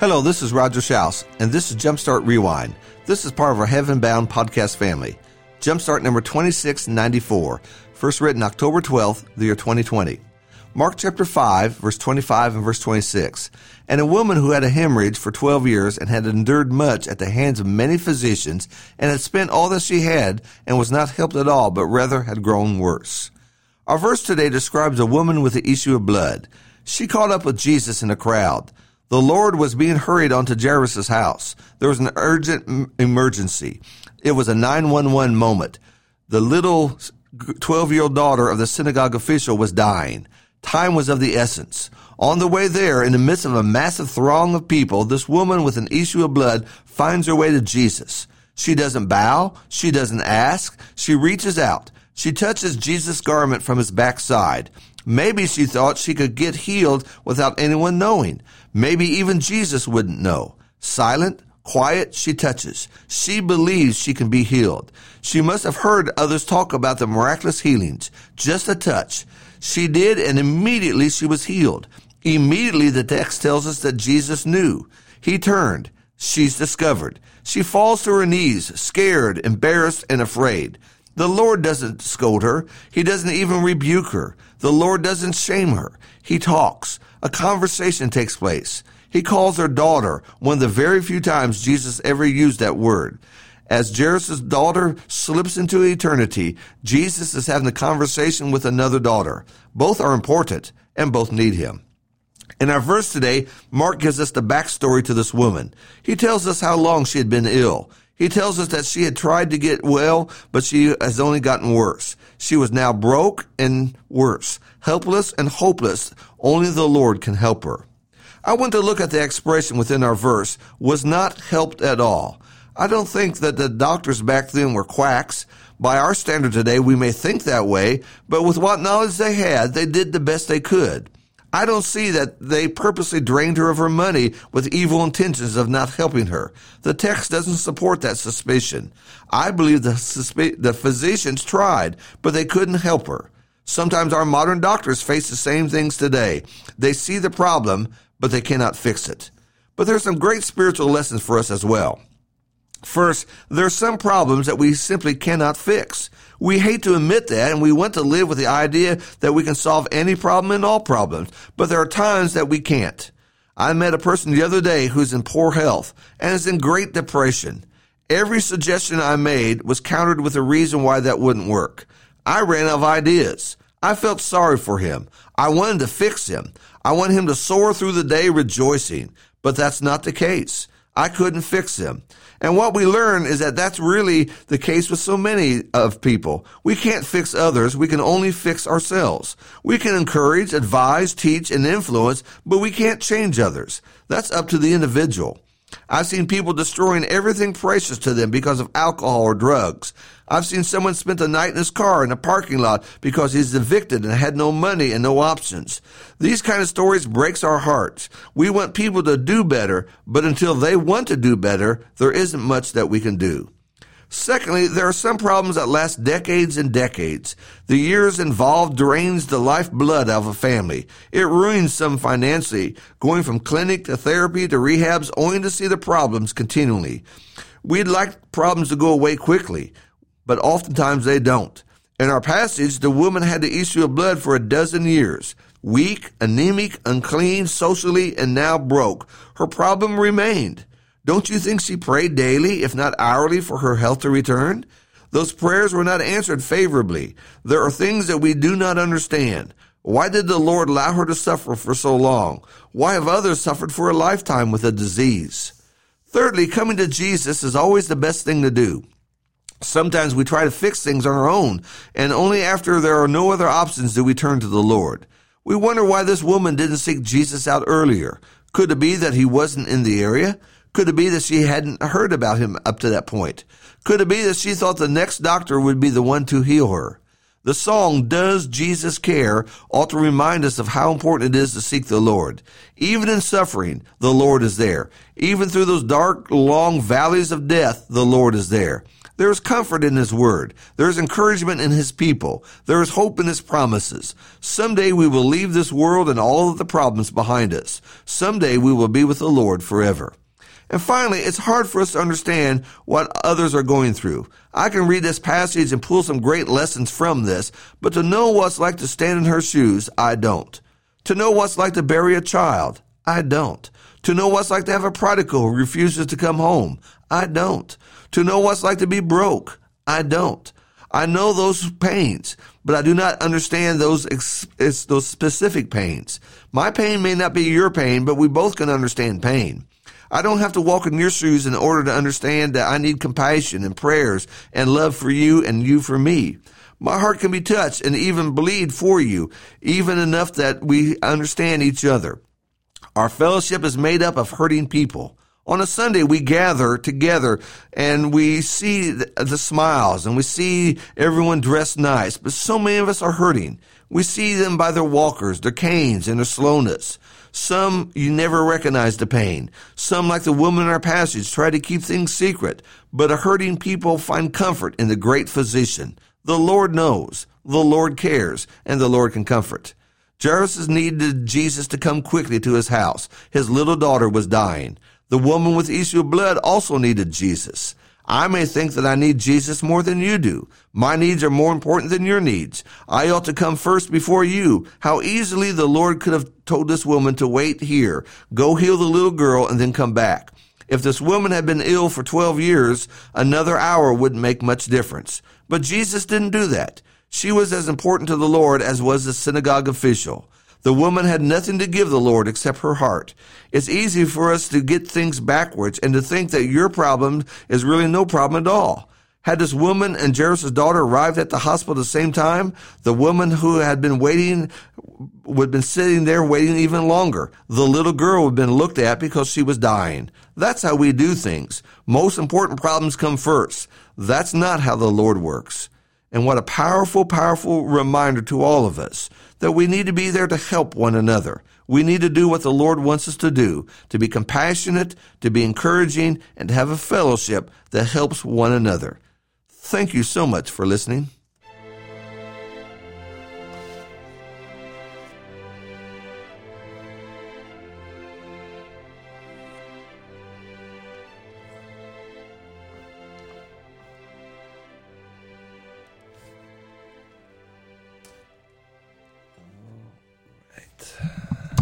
Hello, this is Roger Shouse, and this is Jumpstart Rewind. This is part of our Heaven Bound podcast family. Jumpstart number 2694, first written October 12th, the year 2020. Mark chapter 5, verse 25 and verse 26. And a woman who had a hemorrhage for 12 years and had endured much at the hands of many physicians and had spent all that she had and was not helped at all, but rather had grown worse. Our verse today describes a woman with the issue of blood. She caught up with Jesus in a crowd. The Lord was being hurried onto Jairus' house. There was an urgent emergency. It was a 911 moment. The little 12 year old daughter of the synagogue official was dying. Time was of the essence. On the way there, in the midst of a massive throng of people, this woman with an issue of blood finds her way to Jesus. She doesn't bow. She doesn't ask. She reaches out. She touches Jesus' garment from his backside. Maybe she thought she could get healed without anyone knowing. Maybe even Jesus wouldn't know. Silent, quiet, she touches. She believes she can be healed. She must have heard others talk about the miraculous healings. Just a touch. She did, and immediately she was healed. Immediately the text tells us that Jesus knew. He turned. She's discovered. She falls to her knees, scared, embarrassed, and afraid. The Lord doesn't scold her. He doesn't even rebuke her. The Lord doesn't shame her. He talks. A conversation takes place. He calls her daughter, one of the very few times Jesus ever used that word. As Jairus' daughter slips into eternity, Jesus is having a conversation with another daughter. Both are important and both need him. In our verse today, Mark gives us the backstory to this woman. He tells us how long she had been ill. He tells us that she had tried to get well, but she has only gotten worse. She was now broke and worse, helpless and hopeless. Only the Lord can help her. I want to look at the expression within our verse, was not helped at all. I don't think that the doctors back then were quacks. By our standard today, we may think that way, but with what knowledge they had, they did the best they could. I don't see that they purposely drained her of her money with evil intentions of not helping her. The text doesn't support that suspicion. I believe the, the physicians tried, but they couldn't help her. Sometimes our modern doctors face the same things today. They see the problem, but they cannot fix it. But there's some great spiritual lessons for us as well. First, there are some problems that we simply cannot fix. We hate to admit that and we want to live with the idea that we can solve any problem and all problems, but there are times that we can't. I met a person the other day who's in poor health and is in great depression. Every suggestion I made was countered with a reason why that wouldn't work. I ran out of ideas. I felt sorry for him. I wanted to fix him. I want him to soar through the day rejoicing, but that's not the case. I couldn't fix him. And what we learn is that that's really the case with so many of people. We can't fix others. We can only fix ourselves. We can encourage, advise, teach, and influence, but we can't change others. That's up to the individual. I've seen people destroying everything precious to them because of alcohol or drugs. I've seen someone spend the night in his car in a parking lot because he's evicted and had no money and no options. These kind of stories breaks our hearts. We want people to do better, but until they want to do better, there isn't much that we can do. Secondly, there are some problems that last decades and decades. The years involved drains the lifeblood out of a family. It ruins some financially, going from clinic to therapy to rehabs only to see the problems continually. We'd like problems to go away quickly, but oftentimes they don't. In our passage, the woman had the issue of blood for a dozen years. Weak, anemic, unclean, socially, and now broke. Her problem remained. Don't you think she prayed daily, if not hourly, for her health to return? Those prayers were not answered favorably. There are things that we do not understand. Why did the Lord allow her to suffer for so long? Why have others suffered for a lifetime with a disease? Thirdly, coming to Jesus is always the best thing to do. Sometimes we try to fix things on our own, and only after there are no other options do we turn to the Lord. We wonder why this woman didn't seek Jesus out earlier. Could it be that he wasn't in the area? Could it be that she hadn't heard about him up to that point? Could it be that she thought the next doctor would be the one to heal her? The song, Does Jesus Care, ought to remind us of how important it is to seek the Lord. Even in suffering, the Lord is there. Even through those dark, long valleys of death, the Lord is there. There is comfort in His Word. There is encouragement in His people. There is hope in His promises. Someday we will leave this world and all of the problems behind us. Someday we will be with the Lord forever. And finally, it's hard for us to understand what others are going through. I can read this passage and pull some great lessons from this, but to know what's like to stand in her shoes, I don't. To know what's like to bury a child, I don't. To know what's like to have a prodigal who refuses to come home, I don't. To know what's like to be broke, I don't. I know those pains, but I do not understand those those specific pains. My pain may not be your pain, but we both can understand pain. I don't have to walk in your shoes in order to understand that I need compassion and prayers and love for you and you for me. My heart can be touched and even bleed for you, even enough that we understand each other. Our fellowship is made up of hurting people. On a Sunday, we gather together and we see the smiles and we see everyone dressed nice, but so many of us are hurting. We see them by their walkers, their canes, and their slowness. Some you never recognize the pain. Some, like the woman in our passage, try to keep things secret. But a hurting people find comfort in the great physician. The Lord knows, the Lord cares, and the Lord can comfort. Jairus needed Jesus to come quickly to his house. His little daughter was dying. The woman with issue of blood also needed Jesus. I may think that I need Jesus more than you do. My needs are more important than your needs. I ought to come first before you. How easily the Lord could have told this woman to wait here, go heal the little girl, and then come back. If this woman had been ill for 12 years, another hour wouldn't make much difference. But Jesus didn't do that. She was as important to the Lord as was the synagogue official. The woman had nothing to give the Lord except her heart. It's easy for us to get things backwards and to think that your problem is really no problem at all. Had this woman and Jairus' daughter arrived at the hospital at the same time, the woman who had been waiting would have been sitting there waiting even longer. The little girl would have been looked at because she was dying. That's how we do things. Most important problems come first. That's not how the Lord works. And what a powerful, powerful reminder to all of us that we need to be there to help one another. We need to do what the Lord wants us to do, to be compassionate, to be encouraging, and to have a fellowship that helps one another. Thank you so much for listening.